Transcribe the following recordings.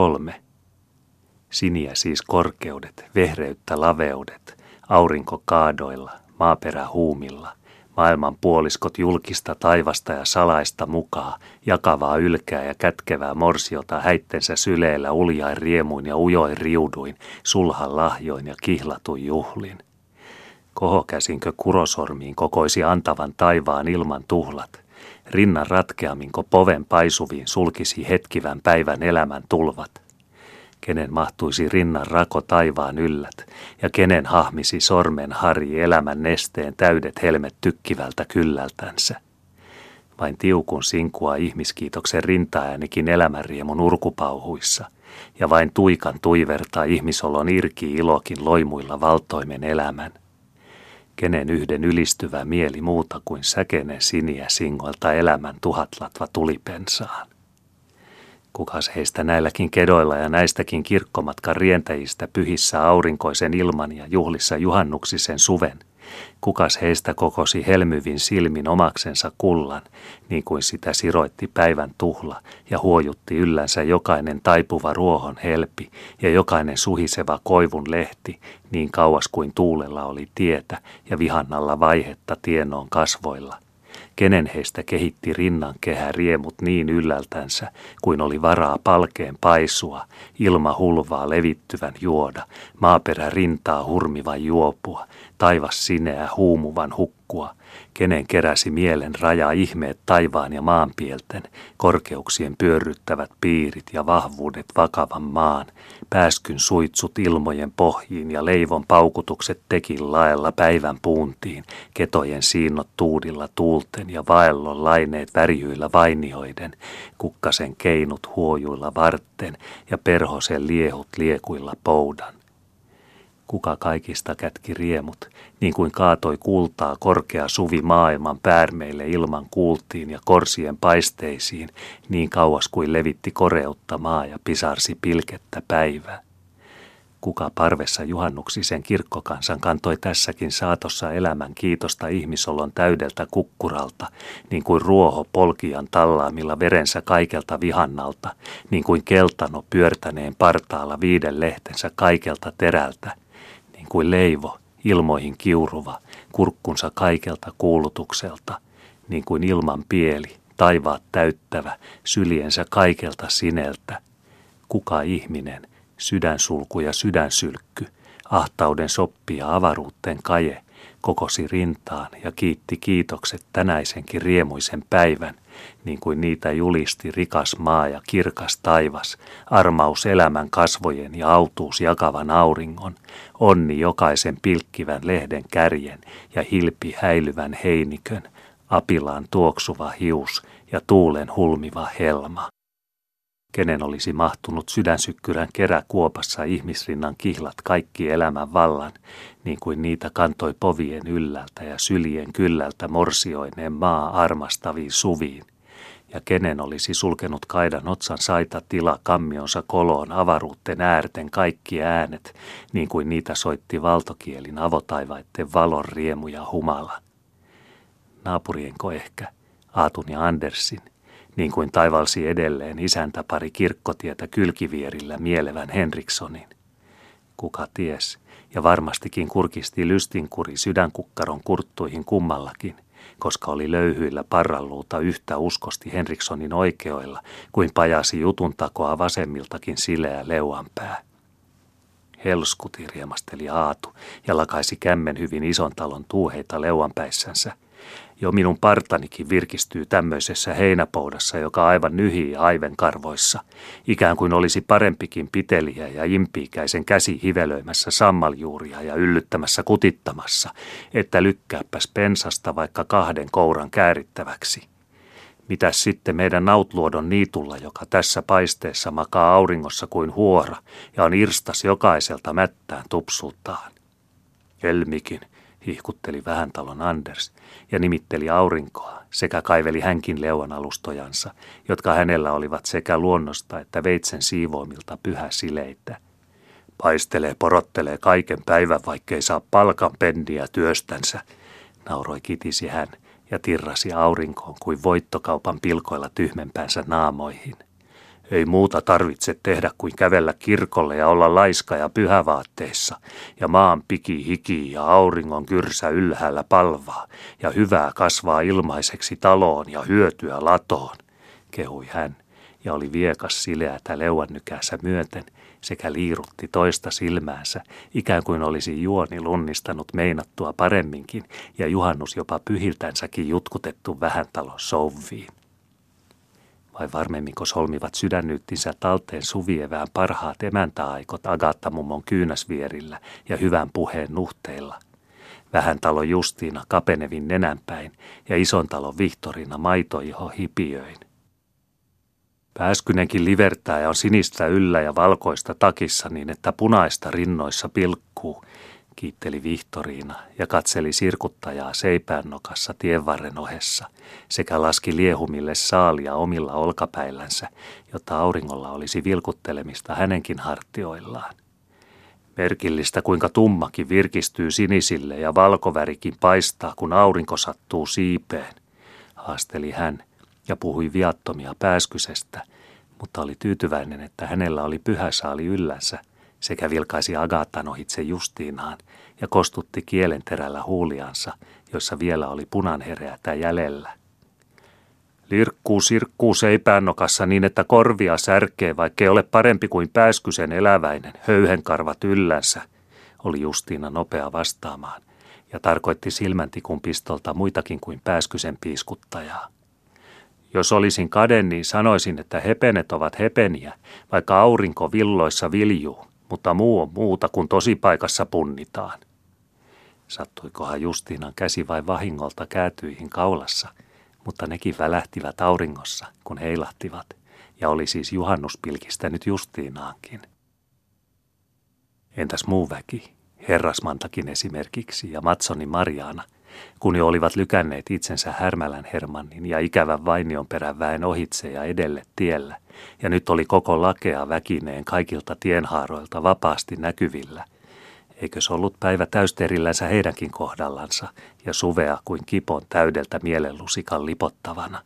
kolme. Siniä siis korkeudet, vehreyttä laveudet, aurinko kaadoilla, maaperä huumilla, maailman puoliskot julkista taivasta ja salaista mukaa, jakavaa ylkää ja kätkevää morsiota häittensä syleellä uljain riemuin ja ujoin riuduin, sulhan lahjoin ja kihlatuin juhlin. Kohokäsinkö kurosormiin kokoisi antavan taivaan ilman tuhlat, rinnan ratkeaminko poven paisuviin sulkisi hetkivän päivän elämän tulvat – kenen mahtuisi rinnan rako taivaan yllät, ja kenen hahmisi sormen hari elämän nesteen täydet helmet tykkivältä kyllältänsä. Vain tiukun sinkua ihmiskiitoksen rintaäänikin elämänriemun urkupauhuissa, ja vain tuikan tuivertaa ihmisolon irki ilokin loimuilla valtoimen elämän. Kenen yhden ylistyvä mieli muuta kuin säkenen siniä singoilta elämän tuhatlatva tulipensaan. Kukas heistä näilläkin kedoilla ja näistäkin kirkkomatkan rientäjistä pyhissä aurinkoisen ilman ja juhlissa juhannuksisen suven? Kukas heistä kokosi helmyvin silmin omaksensa kullan, niin kuin sitä siroitti päivän tuhla, ja huojutti yllänsä jokainen taipuva ruohon helpi ja jokainen suhiseva koivun lehti, niin kauas kuin tuulella oli tietä ja vihannalla vaihetta tienoon kasvoilla – Kenen heistä kehitti rinnan kehä riemut niin yllältänsä, kuin oli varaa palkeen paisua, ilma hulvaa levittyvän juoda, maaperä rintaa hurmivan juopua, taivas sineä huumuvan hukkua, kenen keräsi mielen raja ihmeet taivaan ja maanpielten, korkeuksien pyörryttävät piirit ja vahvuudet vakavan maan, pääskyn suitsut ilmojen pohjiin ja leivon paukutukset tekin laella päivän puuntiin, ketojen siinnot tuudilla tuulten ja vaellon laineet värjyillä vainioiden, kukkasen keinut huojuilla varten ja perhosen liehut liekuilla poudan kuka kaikista kätki riemut, niin kuin kaatoi kultaa korkea suvi maailman päärmeille ilman kuultiin ja korsien paisteisiin, niin kauas kuin levitti koreutta maa ja pisarsi pilkettä päivää. Kuka parvessa juhannuksisen kirkkokansan kantoi tässäkin saatossa elämän kiitosta ihmisolon täydeltä kukkuralta, niin kuin ruoho polkijan tallaamilla verensä kaikelta vihannalta, niin kuin keltano pyörtäneen partaalla viiden lehtensä kaikelta terältä, kuin leivo, ilmoihin kiuruva, kurkkunsa kaikelta kuulutukselta, niin kuin ilman pieli, taivaat täyttävä, syliensä kaikelta sineltä. Kuka ihminen, sydänsulku ja sydänsylkky, ahtauden soppi ja avaruutten kaje, kokosi rintaan ja kiitti kiitokset tänäisenkin riemuisen päivän, niin kuin niitä julisti rikas maa ja kirkas taivas, armaus elämän kasvojen ja autuus jakavan auringon, onni jokaisen pilkkivän lehden kärjen ja hilpi häilyvän heinikön, apilaan tuoksuva hius ja tuulen hulmiva helma kenen olisi mahtunut sydänsykkyrän keräkuopassa ihmisrinnan kihlat kaikki elämän vallan, niin kuin niitä kantoi povien yllältä ja syljen kyllältä morsioineen maa armastaviin suviin, ja kenen olisi sulkenut kaidan otsan saita tila kammionsa koloon avaruutten äärten kaikki äänet, niin kuin niitä soitti valtokielin avotaivaitten valon riemu ja humala. Naapurienko ehkä, Aatun ja Andersin, niin kuin taivalsi edelleen isäntäpari kirkkotietä kylkivierillä mielevän Henrikssonin. Kuka ties, ja varmastikin kurkisti lystinkuri sydänkukkaron kurttuihin kummallakin, koska oli löyhyillä parralluuta yhtä uskosti Henrikssonin oikeoilla, kuin pajasi jutun takoa vasemmiltakin sileä leuanpää. Helskuti riemasteli Aatu ja lakaisi kämmen hyvin ison talon tuuheita leuanpäissänsä – jo minun partanikin virkistyy tämmöisessä heinäpoudassa, joka aivan nyhii aivenkarvoissa, ikään kuin olisi parempikin piteliä ja impiikäisen käsi hivelöimässä sammaljuuria ja yllyttämässä kutittamassa, että lykkääpäs pensasta vaikka kahden kouran käärittäväksi. Mitäs sitten meidän nautluodon niitulla, joka tässä paisteessa makaa auringossa kuin huora ja on irstas jokaiselta mättään tupsultaan? Elmikin, hihkutteli vähän talon Anders ja nimitteli aurinkoa sekä kaiveli hänkin leuan alustojansa, jotka hänellä olivat sekä luonnosta että veitsen siivoimilta pyhäsileitä. Paistelee, porottelee kaiken päivän, vaikkei saa palkan pendiä työstänsä, nauroi kitisi hän ja tirrasi aurinkoon kuin voittokaupan pilkoilla tyhmempäänsä naamoihin. Ei muuta tarvitse tehdä kuin kävellä kirkolle ja olla laiska ja pyhävaatteissa, ja maan piki hiki ja auringon kyrsä ylhäällä palvaa, ja hyvää kasvaa ilmaiseksi taloon ja hyötyä latoon, kehui hän, ja oli viekas sileätä leuannykäänsä myöten, sekä liirutti toista silmäänsä, ikään kuin olisi juoni lunnistanut meinattua paremminkin, ja juhannus jopa pyhiltänsäkin jutkutettu vähän talo souviin vai varmemmiko solmivat sydännyyttinsä talteen suvievään parhaat emäntäaikot Agatta-mummon kyynäsvierillä ja hyvän puheen nuhteilla. Vähän talo Justiina kapenevin nenänpäin ja ison talo Vihtorina maitoiho hipiöin. Pääskynenkin livertää ja on sinistä yllä ja valkoista takissa niin, että punaista rinnoissa pilkkuu – kiitteli Vihtoriina ja katseli sirkuttajaa seipään nokassa tienvarren ohessa sekä laski liehumille saalia omilla olkapäillänsä, jotta auringolla olisi vilkuttelemista hänenkin hartioillaan. Merkillistä, kuinka tummakin virkistyy sinisille ja valkovärikin paistaa, kun aurinko sattuu siipeen, haasteli hän ja puhui viattomia pääskysestä, mutta oli tyytyväinen, että hänellä oli pyhäsaali yllänsä – sekä vilkaisi Agattan ohitse Justiinaan ja kostutti kielen terällä huuliansa, jossa vielä oli punanhereätä jäljellä. Lirkkuu sirkkuu seipäänokassa niin, että korvia särkee, vaikkei ole parempi kuin pääskysen eläväinen, höyhenkarvat yllänsä, oli Justiina nopea vastaamaan, ja tarkoitti silmäntikun pistolta muitakin kuin pääskysen piiskuttajaa. Jos olisin kaden, niin sanoisin, että hepenet ovat hepeniä, vaikka aurinko villoissa viljuu mutta muu on muuta kuin tosipaikassa punnitaan. Sattuikohan Justiinan käsi vai vahingolta käätyihin kaulassa, mutta nekin välähtivät auringossa, kun heilahtivat, ja oli siis juhannus pilkistänyt Justiinaankin. Entäs muu väki, herrasmantakin esimerkiksi ja Matsoni Marjaana, kun jo olivat lykänneet itsensä Härmälän Hermannin ja ikävän vainion perän väen ohitse ja edelle tiellä – ja nyt oli koko lakea väkineen kaikilta tienhaaroilta vapaasti näkyvillä. Eikös ollut päivä täysterillänsä heidänkin kohdallansa ja suvea kuin kipon täydeltä mielenlusikan lipottavana.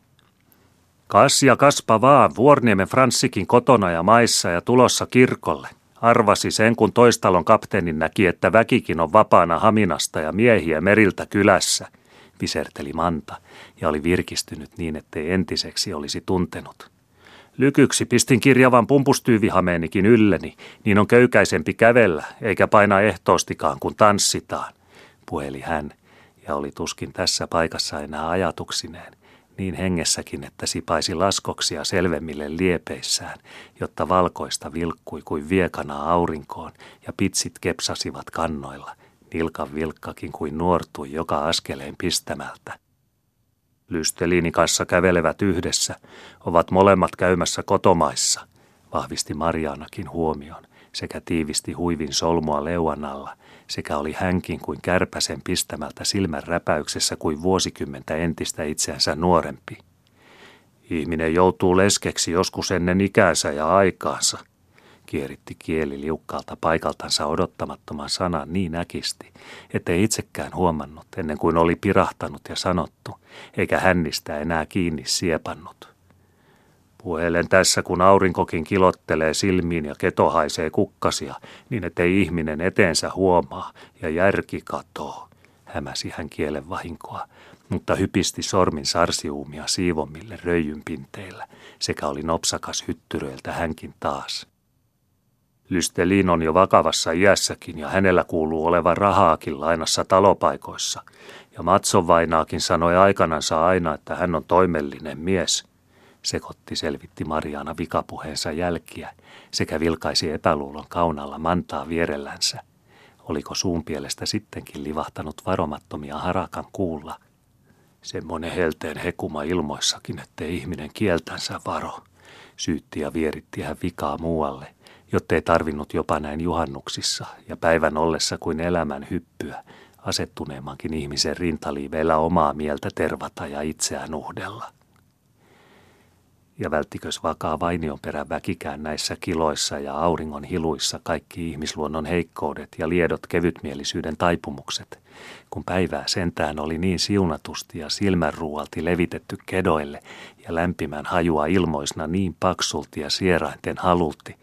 Kas ja kaspa vaan, Vuorniemen Franssikin kotona ja maissa ja tulossa kirkolle. Arvasi sen, kun toistalon kapteenin näki, että väkikin on vapaana Haminasta ja miehiä meriltä kylässä, viserteli Manta ja oli virkistynyt niin, ettei entiseksi olisi tuntenut. Lykyksi pistin kirjavan pumpustyyvihameenikin ylleni, niin on köykäisempi kävellä, eikä paina ehtoostikaan, kun tanssitaan, puheli hän, ja oli tuskin tässä paikassa enää ajatuksineen, niin hengessäkin, että sipaisi laskoksia selvemmille liepeissään, jotta valkoista vilkkui kuin viekana aurinkoon ja pitsit kepsasivat kannoilla, nilkan vilkkakin kuin nuortui joka askeleen pistämältä. Lysteliini kanssa kävelevät yhdessä, ovat molemmat käymässä kotomaissa, vahvisti Marianakin huomion, sekä tiivisti huivin solmua leuan alla, sekä oli hänkin kuin kärpäsen pistämältä silmän räpäyksessä kuin vuosikymmentä entistä itseänsä nuorempi. Ihminen joutuu leskeksi joskus ennen ikänsä ja aikaansa – kieritti kieli liukkaalta paikaltansa odottamattoman sanan niin äkisti, ettei itsekään huomannut ennen kuin oli pirahtanut ja sanottu, eikä hännistä enää kiinni siepannut. Puhelen tässä, kun aurinkokin kilottelee silmiin ja keto haisee kukkasia, niin ettei ihminen eteensä huomaa ja järki katoo, hämäsi hän kielen vahinkoa, mutta hypisti sormin sarsiuumia siivomille röijyn pinteillä, sekä oli nopsakas hyttyröiltä hänkin taas. Lystelin on jo vakavassa iässäkin ja hänellä kuuluu olevan rahaakin lainassa talopaikoissa. Ja Matson vainaakin sanoi aikanansa aina, että hän on toimellinen mies. Sekotti selvitti Mariana vikapuheensa jälkiä sekä vilkaisi epäluulon kaunalla mantaa vierellänsä. Oliko suun pielestä sittenkin livahtanut varomattomia harakan kuulla? Semmoinen helteen hekuma ilmoissakin, ettei ihminen kieltänsä varo. Syytti ja vieritti hän vikaa muualle – jottei tarvinnut jopa näin juhannuksissa ja päivän ollessa kuin elämän hyppyä, asettuneemmankin ihmisen rintaliiveillä omaa mieltä tervata ja itseään uhdella. Ja välttikös vakaa vainionperän väkikään näissä kiloissa ja auringon hiluissa kaikki ihmisluonnon heikkoudet ja liedot kevytmielisyyden taipumukset, kun päivää sentään oli niin siunatusti ja silmänruualti levitetty kedoille ja lämpimän hajua ilmoisna niin paksulti ja sierainten halulti,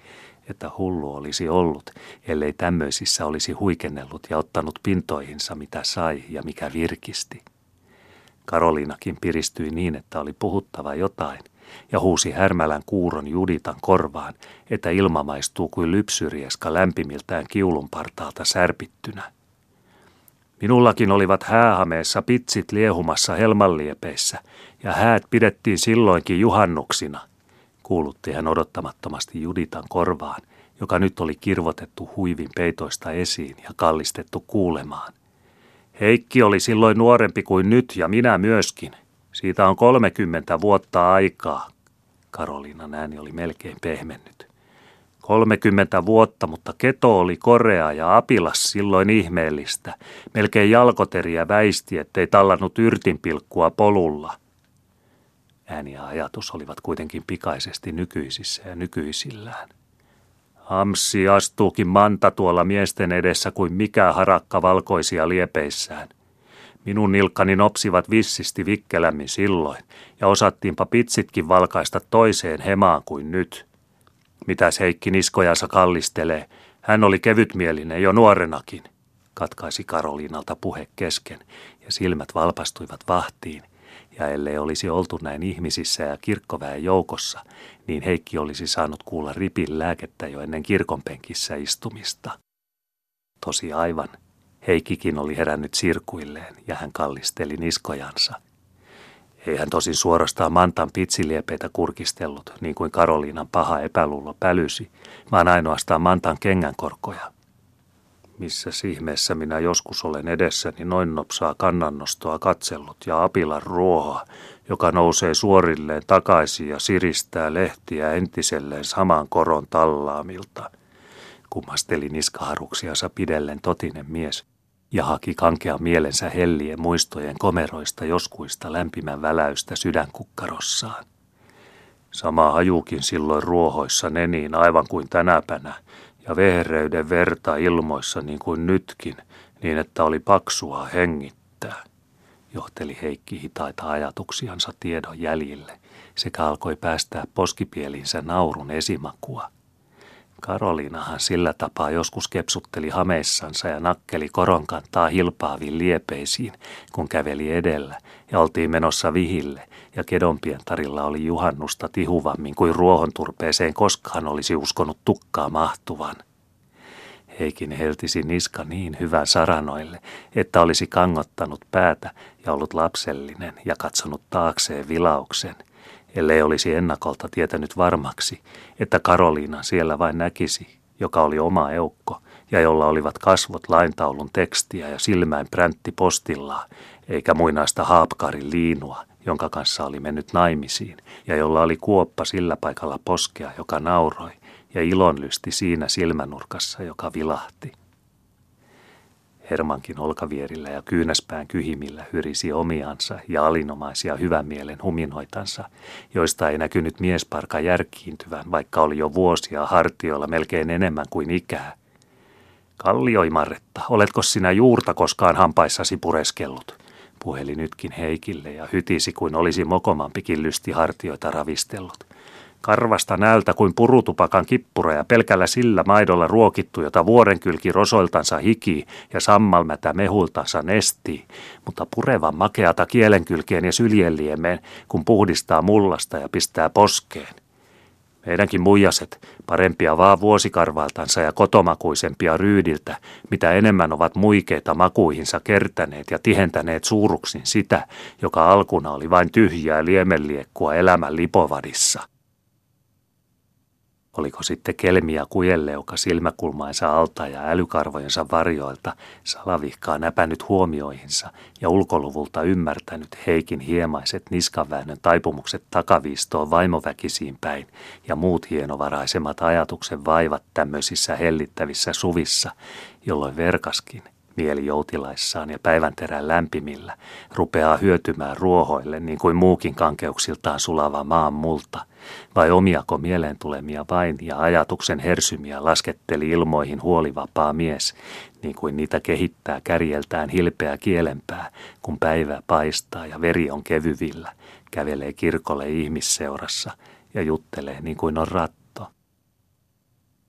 että hullu olisi ollut, ellei tämmöisissä olisi huikennellut ja ottanut pintoihinsa mitä sai ja mikä virkisti. Karoliinakin piristyi niin, että oli puhuttava jotain, ja huusi härmälän kuuron Juditan korvaan, että ilma maistuu kuin lypsyrieska lämpimiltään kiulun partaalta särpittynä. Minullakin olivat häähameessa pitsit liehumassa helmanliepeissä, ja häät pidettiin silloinkin juhannuksina, kuulutti hän odottamattomasti Juditan korvaan, joka nyt oli kirvotettu huivin peitoista esiin ja kallistettu kuulemaan. Heikki oli silloin nuorempi kuin nyt ja minä myöskin. Siitä on 30 vuotta aikaa. Karoliinan ääni oli melkein pehmennyt. 30 vuotta, mutta keto oli korea ja apilas silloin ihmeellistä. Melkein jalkoteriä väisti, ettei tallannut yrtinpilkkua polulla. Ääni ja ajatus olivat kuitenkin pikaisesti nykyisissä ja nykyisillään. Hamsi astuukin manta tuolla miesten edessä kuin mikä harakka valkoisia liepeissään. Minun nilkkani nopsivat vissisti vikkelämmin silloin, ja osattiinpa pitsitkin valkaista toiseen hemaan kuin nyt. Mitäs Heikki niskojansa kallistelee, hän oli kevytmielinen jo nuorenakin, katkaisi Karoliinalta puhe kesken, ja silmät valpastuivat vahtiin, ja ellei olisi oltu näin ihmisissä ja kirkkoväen joukossa, niin Heikki olisi saanut kuulla ripin lääkettä jo ennen kirkonpenkissä istumista. Tosi aivan, Heikkikin oli herännyt sirkuilleen ja hän kallisteli niskojansa. Ei hän tosin suorastaan Mantan pitsiliepeitä kurkistellut, niin kuin Karoliinan paha epäluulo pälysi, vaan ainoastaan Mantan kengänkorkoja. Missä ihmeessä minä joskus olen edessäni noin nopsaa kannannostoa katsellut ja apilan ruohoa, joka nousee suorilleen takaisin ja siristää lehtiä entiselleen saman koron tallaamilta. Kummasteli niskaharuksiansa pidellen totinen mies ja haki kankea mielensä hellien muistojen komeroista joskuista lämpimän väläystä sydänkukkarossaan. Sama hajukin silloin ruohoissa neniin aivan kuin tänäpänä, ja vehreyden verta ilmoissa niin kuin nytkin, niin että oli paksua hengittää. Johteli Heikki hitaita ajatuksiansa tiedon jäljille, sekä alkoi päästää poskipielinsä naurun esimakua – Karoliinahan sillä tapaa joskus kepsutteli hameissansa ja nakkeli koronkantaa hilpaaviin liepeisiin, kun käveli edellä ja oltiin menossa vihille ja kedonpientarilla oli juhannusta tihuvammin kuin ruohonturpeeseen koskaan olisi uskonut tukkaa mahtuvan. Heikin heltisi niska niin hyvän saranoille, että olisi kangottanut päätä ja ollut lapsellinen ja katsonut taakseen vilauksen – ellei olisi ennakolta tietänyt varmaksi, että Karoliina siellä vain näkisi, joka oli oma eukko ja jolla olivat kasvot laintaulun tekstiä ja silmäin präntti postillaan, eikä muinaista haapkarin liinua, jonka kanssa oli mennyt naimisiin, ja jolla oli kuoppa sillä paikalla poskea, joka nauroi, ja ilonlysti siinä silmänurkassa, joka vilahti. Hermankin olkavierillä ja kyynäspään kyhimillä hyrisi omiansa ja alinomaisia hyvän mielen huminoitansa, joista ei näkynyt miesparka järkiintyvän, vaikka oli jo vuosia hartioilla melkein enemmän kuin ikää. Kallioi Marretta, oletko sinä juurta koskaan hampaissasi pureskellut? Puheli nytkin Heikille ja hytisi kuin olisi mokomampikin lysti hartioita ravistellut. Karvasta näältä kuin purutupakan kippura ja pelkällä sillä maidolla ruokittu, jota vuorenkylki rosoiltansa hiki ja sammalmätä mehultansa nesti, mutta purevan makeata kielenkylkeen ja syljenliemeen, kun puhdistaa mullasta ja pistää poskeen. Meidänkin muijaset, parempia vaan vuosikarvaltansa ja kotomakuisempia ryydiltä, mitä enemmän ovat muikeita makuihinsa kertäneet ja tihentäneet suuruksin sitä, joka alkuna oli vain tyhjää liemenliekkua elämän lipovadissa. Oliko sitten kelmiä kujelleuka silmäkulmainsa alta ja älykarvojensa varjoilta salavihkaa näpännyt huomioihinsa ja ulkoluvulta ymmärtänyt Heikin hiemaiset niskanväännön taipumukset takaviistoon vaimoväkisiin päin ja muut hienovaraisemmat ajatuksen vaivat tämmöisissä hellittävissä suvissa, jolloin verkaskin, mieli joutilaissaan ja päivänterän lämpimillä, rupeaa hyötymään ruohoille niin kuin muukin kankeuksiltaan sulava maan multa, vai omiako mieleen tulemia vain ja ajatuksen hersymiä lasketteli ilmoihin huolivapaa mies, niin kuin niitä kehittää kärjeltään hilpeä kielempää, kun päivä paistaa ja veri on kevyvillä, kävelee kirkolle ihmisseurassa ja juttelee niin kuin on rat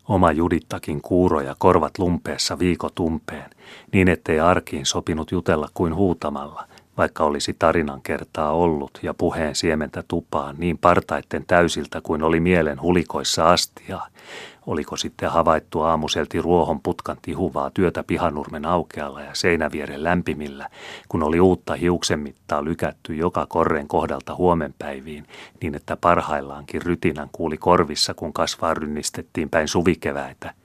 Oma judittakin kuuroja korvat lumpeessa viikot umpeen, niin ettei arkiin sopinut jutella kuin huutamalla, vaikka olisi tarinan kertaa ollut ja puheen siementä tupaan niin partaitten täysiltä kuin oli mielen hulikoissa astia, Oliko sitten havaittu aamuselti ruohon putkan tihuvaa työtä pihanurmen aukealla ja seinävieren lämpimillä, kun oli uutta hiuksen mittaa lykätty joka korren kohdalta huomenpäiviin, niin että parhaillaankin rytinän kuuli korvissa, kun kasvaa rynnistettiin päin suvikeväitä –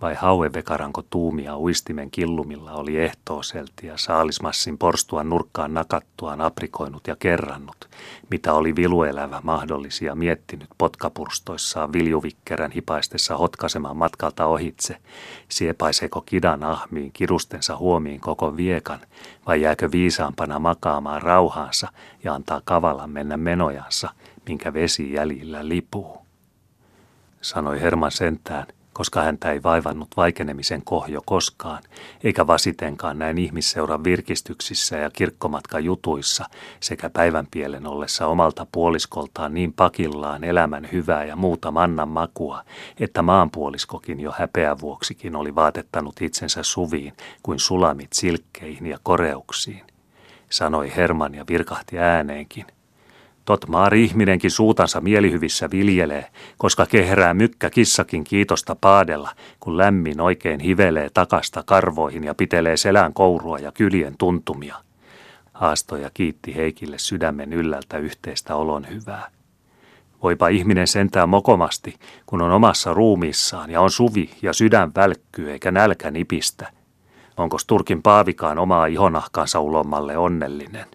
vai hauevekaranko tuumia uistimen killumilla oli ehtooselti ja saalismassin porstuan nurkkaan nakattuaan aprikoinut ja kerrannut, mitä oli viluelävä mahdollisia miettinyt potkapurstoissaan viljuvikkerän hipaistessa hotkasemaan matkalta ohitse, siepaiseeko kidan ahmiin kirustensa huomiin koko viekan, vai jääkö viisaampana makaamaan rauhaansa ja antaa kavalan mennä menojansa, minkä vesi jäljillä lipuu. Sanoi Herman sentään, koska häntä ei vaivannut vaikenemisen kohjo koskaan, eikä vasitenkaan näin ihmisseuran virkistyksissä ja kirkkomatka jutuissa sekä päivänpielen ollessa omalta puoliskoltaan niin pakillaan elämän hyvää ja muuta mannan makua, että maanpuoliskokin jo häpeä vuoksikin oli vaatettanut itsensä suviin kuin sulamit silkkeihin ja koreuksiin. Sanoi Herman ja virkahti ääneenkin. Tot maari ihminenkin suutansa mielihyvissä viljelee, koska kehrää mykkä kissakin kiitosta paadella, kun lämmin oikein hivelee takasta karvoihin ja pitelee selän kourua ja kyljen tuntumia. Haastoja kiitti Heikille sydämen yllältä yhteistä olon hyvää. Voipa ihminen sentää mokomasti, kun on omassa ruumiissaan ja on suvi ja sydän välkkyy eikä nälkä nipistä. Onko Turkin paavikaan omaa ihonahkansa ulomalle onnellinen?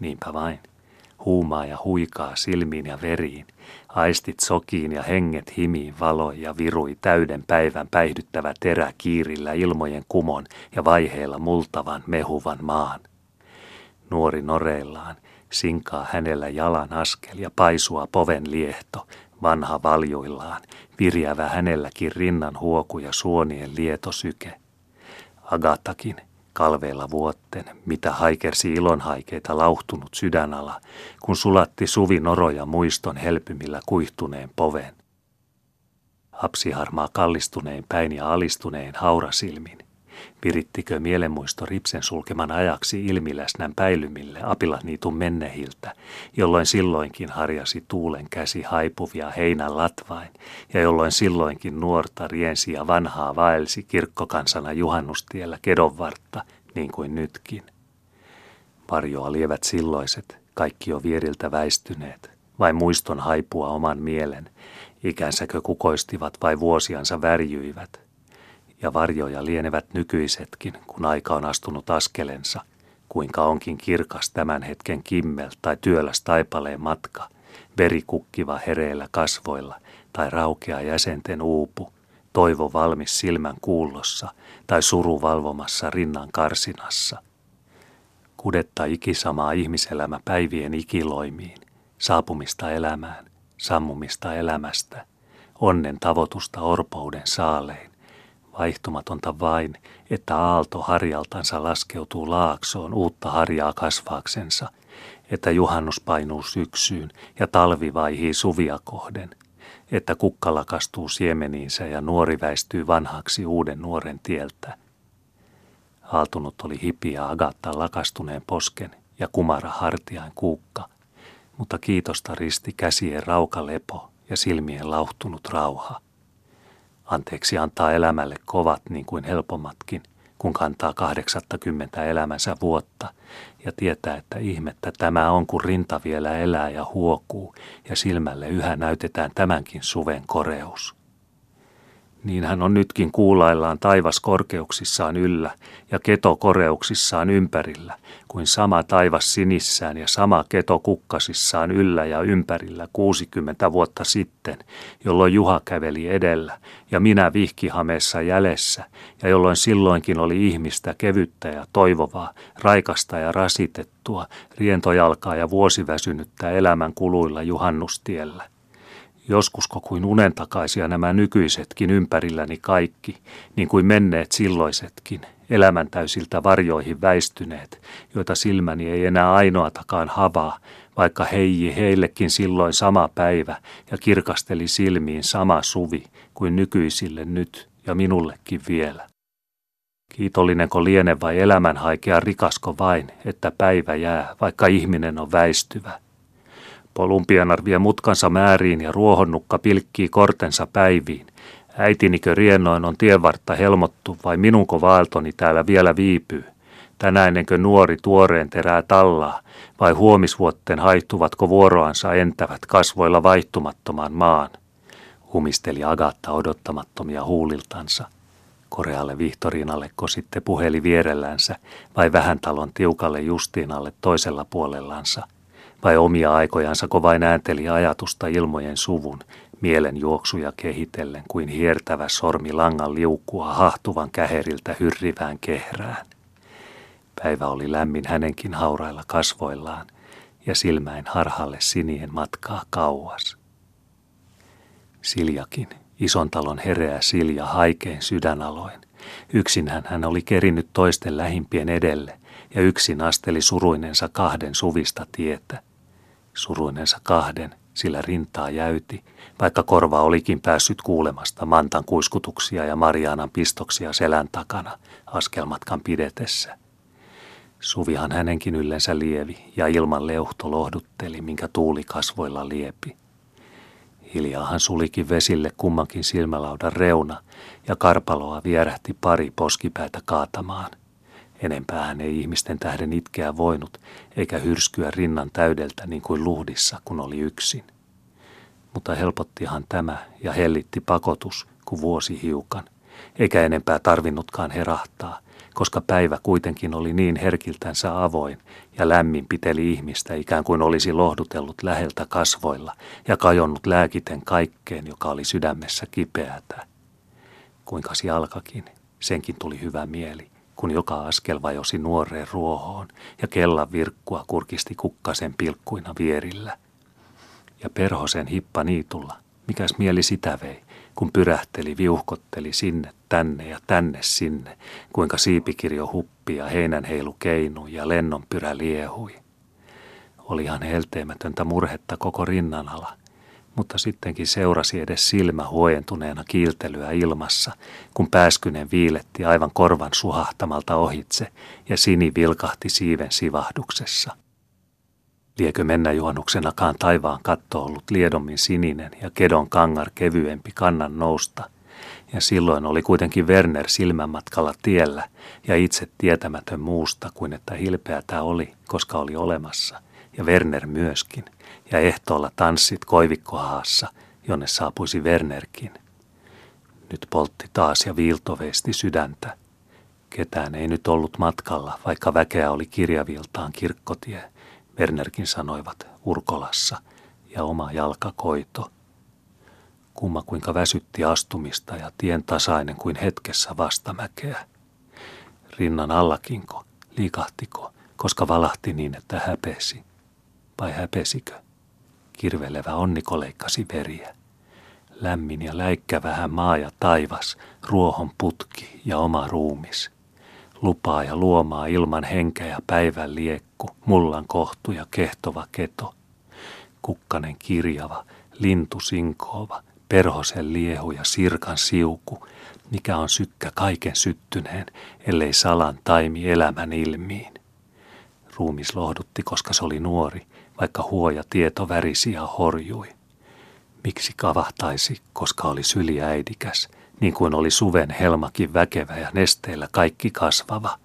Niinpä vain huumaa ja huikaa silmiin ja veriin, aistit sokiin ja henget himiin valoi ja virui täyden päivän päihdyttävä terä kiirillä ilmojen kumon ja vaiheilla multavan mehuvan maan. Nuori noreillaan, sinkaa hänellä jalan askel ja paisua poven liehto, vanha valjuillaan, virjävä hänelläkin rinnan huoku ja suonien lieto syke. Agatakin – kalveilla vuotten, mitä haikersi ilonhaikeita lauhtunut sydänala, kun sulatti suvi noroja muiston helpymillä kuihtuneen poven. Hapsiharmaa kallistuneen päin ja alistuneen haurasilmin. Virittikö mielenmuisto ripsen sulkeman ajaksi ilmiläsnän päilymille apilaniitun mennehiltä, jolloin silloinkin harjasi tuulen käsi haipuvia heinän latvain, ja jolloin silloinkin nuorta riensi ja vanhaa vaelsi kirkkokansana juhannustiellä kedonvartta, niin kuin nytkin. Varjoa lievät silloiset, kaikki jo vieriltä väistyneet, vai muiston haipua oman mielen, ikänsäkö kukoistivat vai vuosiansa värjyivät – ja varjoja lienevät nykyisetkin, kun aika on astunut askelensa, kuinka onkin kirkas tämän hetken kimmel tai työläs taipaleen matka, verikukkiva hereillä kasvoilla tai raukea jäsenten uupu, toivo valmis silmän kuullossa tai suru valvomassa rinnan karsinassa. Kudetta ikisamaa ihmiselämä päivien ikiloimiin, saapumista elämään, sammumista elämästä, onnen tavoitusta orpouden saalein, vaihtumatonta vain, että aalto harjaltansa laskeutuu laaksoon uutta harjaa kasvaaksensa, että juhannus painuu syksyyn ja talvi vaihii suvia kohden, että kukka lakastuu siemeniinsä ja nuori väistyy vanhaksi uuden nuoren tieltä. Aaltunut oli hipiä agatta lakastuneen posken ja kumara hartiain kuukka, mutta kiitosta risti käsien rauka lepo ja silmien lauhtunut rauha. Anteeksi antaa elämälle kovat niin kuin helpommatkin, kun kantaa 80 elämänsä vuotta ja tietää, että ihmettä tämä on, kun rinta vielä elää ja huokuu ja silmälle yhä näytetään tämänkin suven koreus. Niin hän on nytkin kuulaillaan taivas korkeuksissaan yllä ja keto koreuksissaan ympärillä, kuin sama taivas sinissään ja sama keto kukkasissaan yllä ja ympärillä 60 vuotta sitten, jolloin Juha käveli edellä ja minä vihkihameessa jäljessä, ja jolloin silloinkin oli ihmistä kevyttä ja toivovaa, raikasta ja rasitettua, rientojalkaa ja vuosiväsynyttä elämän kuluilla juhannustiellä. Joskusko kuin unentakaisia nämä nykyisetkin ympärilläni kaikki, niin kuin menneet silloisetkin, elämäntäysiltä varjoihin väistyneet, joita silmäni ei enää ainoatakaan havaa, vaikka heiji heillekin silloin sama päivä ja kirkasteli silmiin sama suvi kuin nykyisille nyt ja minullekin vielä. Kiitollinenko liene vai elämänhaikea rikasko vain, että päivä jää, vaikka ihminen on väistyvä. Polumpianar vie mutkansa määriin ja ruohonnukka pilkkii kortensa päiviin. Äitinikö riennoin on tienvartta helmottu vai minunko vaeltoni täällä vielä viipyy? Tänäinenkö nuori tuoreen terää tallaa vai huomisvuotten haihtuvatko vuoroansa entävät kasvoilla vaihtumattomaan maan? Humisteli Agatta odottamattomia huuliltansa. Korealle Vihtoriinalleko sitten puheli vierellänsä vai vähän talon tiukalle Justiinalle toisella puolellansa – vai omia aikojansa vain äänteli ajatusta ilmojen suvun, mielen juoksuja kehitellen kuin hiertävä sormi langan liukua hahtuvan käheriltä hyrrivään kehrään. Päivä oli lämmin hänenkin haurailla kasvoillaan ja silmäin harhalle sinien matkaa kauas. Siljakin, ison talon hereä Silja haikein sydänaloin. Yksinhän hän oli kerinyt toisten lähimpien edelle ja yksin asteli suruinensa kahden suvista tietä – suruinensa kahden, sillä rintaa jäyti, vaikka korva olikin päässyt kuulemasta mantan kuiskutuksia ja Marianan pistoksia selän takana askelmatkan pidetessä. Suvihan hänenkin yllensä lievi ja ilman leuhto lohdutteli, minkä tuuli kasvoilla liepi. Hiljaahan sulikin vesille kummankin silmälaudan reuna ja karpaloa vierähti pari poskipäätä kaatamaan. Enempää hän ei ihmisten tähden itkeä voinut, eikä hyrskyä rinnan täydeltä niin kuin luhdissa, kun oli yksin. Mutta helpottihan tämä ja hellitti pakotus, kun vuosi hiukan, eikä enempää tarvinnutkaan herahtaa, koska päivä kuitenkin oli niin herkiltänsä avoin ja lämmin piteli ihmistä ikään kuin olisi lohdutellut läheltä kasvoilla ja kajonnut lääkiten kaikkeen, joka oli sydämessä kipeätä. Kuinka jalkakin, senkin tuli hyvä mieli kun joka askel vajosi nuoreen ruohoon ja kellan virkkua kurkisti kukkasen pilkkuina vierillä. Ja perhosen hippa niitulla, mikäs mieli sitä vei, kun pyrähteli, viuhkotteli sinne, tänne ja tänne sinne, kuinka siipikirjo huppi ja heinänheilu keinui ja lennonpyrä liehui. Olihan helteemätöntä murhetta koko rinnan mutta sittenkin seurasi edes silmä huojentuneena kiiltelyä ilmassa, kun pääskynen viiletti aivan korvan suhahtamalta ohitse ja sini vilkahti siiven sivahduksessa. Liekö mennä juonnuksenakaan taivaan katto ollut liedommin sininen ja kedon kangar kevyempi kannan nousta, ja silloin oli kuitenkin Werner silmänmatkalla tiellä ja itse tietämätön muusta kuin että hilpeä tämä oli, koska oli olemassa, ja Werner myöskin – ja ehtoolla tanssit koivikkohaassa, jonne saapuisi Wernerkin. Nyt poltti taas ja viiltoveisti sydäntä. Ketään ei nyt ollut matkalla, vaikka väkeä oli kirjaviltaan kirkkotie, Wernerkin sanoivat Urkolassa, ja oma jalka koito. Kumma kuinka väsytti astumista ja tien tasainen kuin hetkessä vastamäkeä. Rinnan allakinko, liikahtiko, koska valahti niin, että häpesi. Vai häpesikö? kirvelevä onniko leikkasi veriä. Lämmin ja läikkä vähän maa ja taivas, ruohon putki ja oma ruumis. Lupaa ja luomaa ilman henkeä ja päivän liekku, mullan kohtu ja kehtova keto. Kukkanen kirjava, lintu sinkoova, perhosen liehu ja sirkan siuku, mikä on sykkä kaiken syttyneen, ellei salan taimi elämän ilmiin. Ruumis lohdutti, koska se oli nuori, vaikka huoja tieto värisi ja horjui. Miksi kavahtaisi, koska oli syliäidikäs, niin kuin oli suven helmakin väkevä ja nesteillä kaikki kasvava.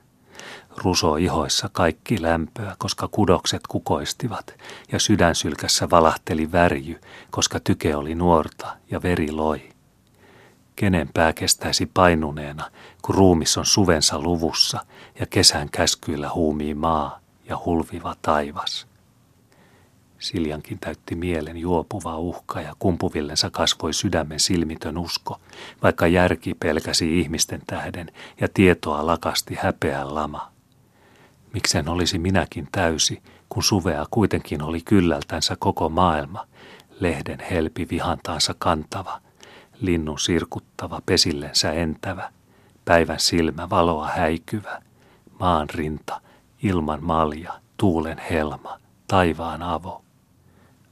Ruso ihoissa kaikki lämpöä, koska kudokset kukoistivat, ja sydänsylkässä valahteli värjy, koska tyke oli nuorta ja veri loi. Kenen pää kestäisi painuneena, kun ruumis on suvensa luvussa ja kesän käskyillä huumii maa ja hulviva taivas. Siljankin täytti mielen juopuva uhka ja kumpuvillensa kasvoi sydämen silmitön usko, vaikka järki pelkäsi ihmisten tähden ja tietoa lakasti häpeän lama. Miksen olisi minäkin täysi, kun suvea kuitenkin oli kyllältänsä koko maailma, lehden helpi vihantaansa kantava, linnun sirkuttava pesillensä entävä, päivän silmä valoa häikyvä, maan rinta, ilman malja, tuulen helma, taivaan avo.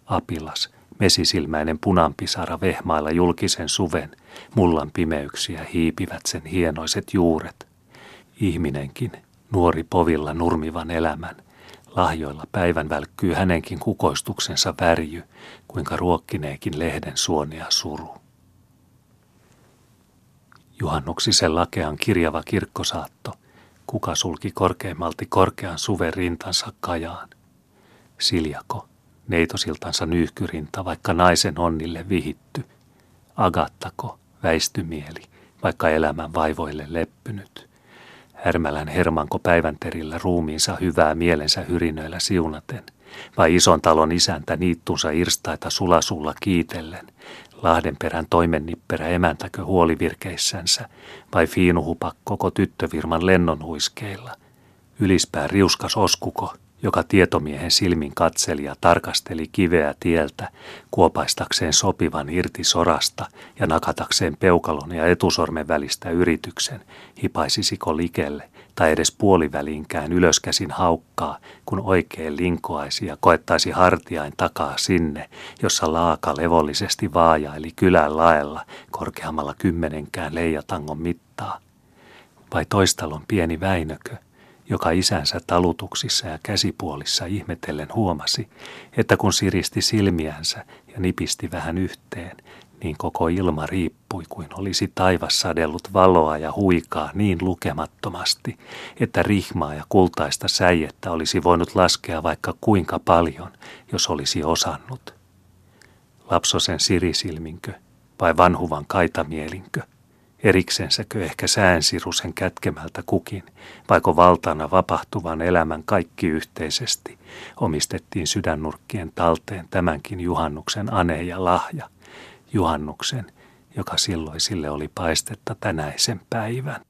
Apilas, mesisilmäinen punanpisara vehmailla julkisen suven, mullan pimeyksiä hiipivät sen hienoiset juuret. Ihminenkin, nuori povilla nurmivan elämän, lahjoilla päivän välkkyy hänenkin kukoistuksensa värjy, kuinka ruokkineekin lehden suonia suru. Juhannuksisen lakean kirjava kirkkosaatto, kuka sulki korkeimmalti korkean suven rintansa kajaan. Siljako, neitosiltansa nyyhkyrinta, vaikka naisen onnille vihitty. Agattako, väistymieli, vaikka elämän vaivoille leppynyt. Härmälän hermanko päivänterillä ruumiinsa hyvää mielensä hyrinöillä siunaten, vai ison talon isäntä niittunsa irstaita sulasulla kiitellen, Lahdenperän toimennipperä emäntäkö huolivirkeissänsä, vai fiinuhupa koko tyttövirman lennonhuiskeilla, ylispää riuskas oskuko, joka tietomiehen silmin katseli ja tarkasteli kiveä tieltä, kuopaistakseen sopivan irti sorasta ja nakatakseen peukalon ja etusormen välistä yrityksen, hipaisisiko likelle tai edes puoliväliinkään ylöskäsin haukkaa, kun oikein linkoaisi ja koettaisi hartiain takaa sinne, jossa laaka levollisesti vaajaili kylän laella korkeammalla kymmenenkään leijatangon mittaa. Vai toistalon pieni Väinökö, joka isänsä talutuksissa ja käsipuolissa ihmetellen huomasi, että kun siristi silmiänsä ja nipisti vähän yhteen, niin koko ilma riippui kuin olisi taivas sadellut valoa ja huikaa niin lukemattomasti, että rihmaa ja kultaista säijettä olisi voinut laskea vaikka kuinka paljon, jos olisi osannut. Lapsosen sirisilminkö vai vanhuvan kaitamielinkö – eriksensäkö ehkä säänsirusen kätkemältä kukin, vaiko valtana vapahtuvan elämän kaikki yhteisesti, omistettiin sydännurkkien talteen tämänkin juhannuksen ane ja lahja, juhannuksen, joka silloin sille oli paistetta tänäisen päivän.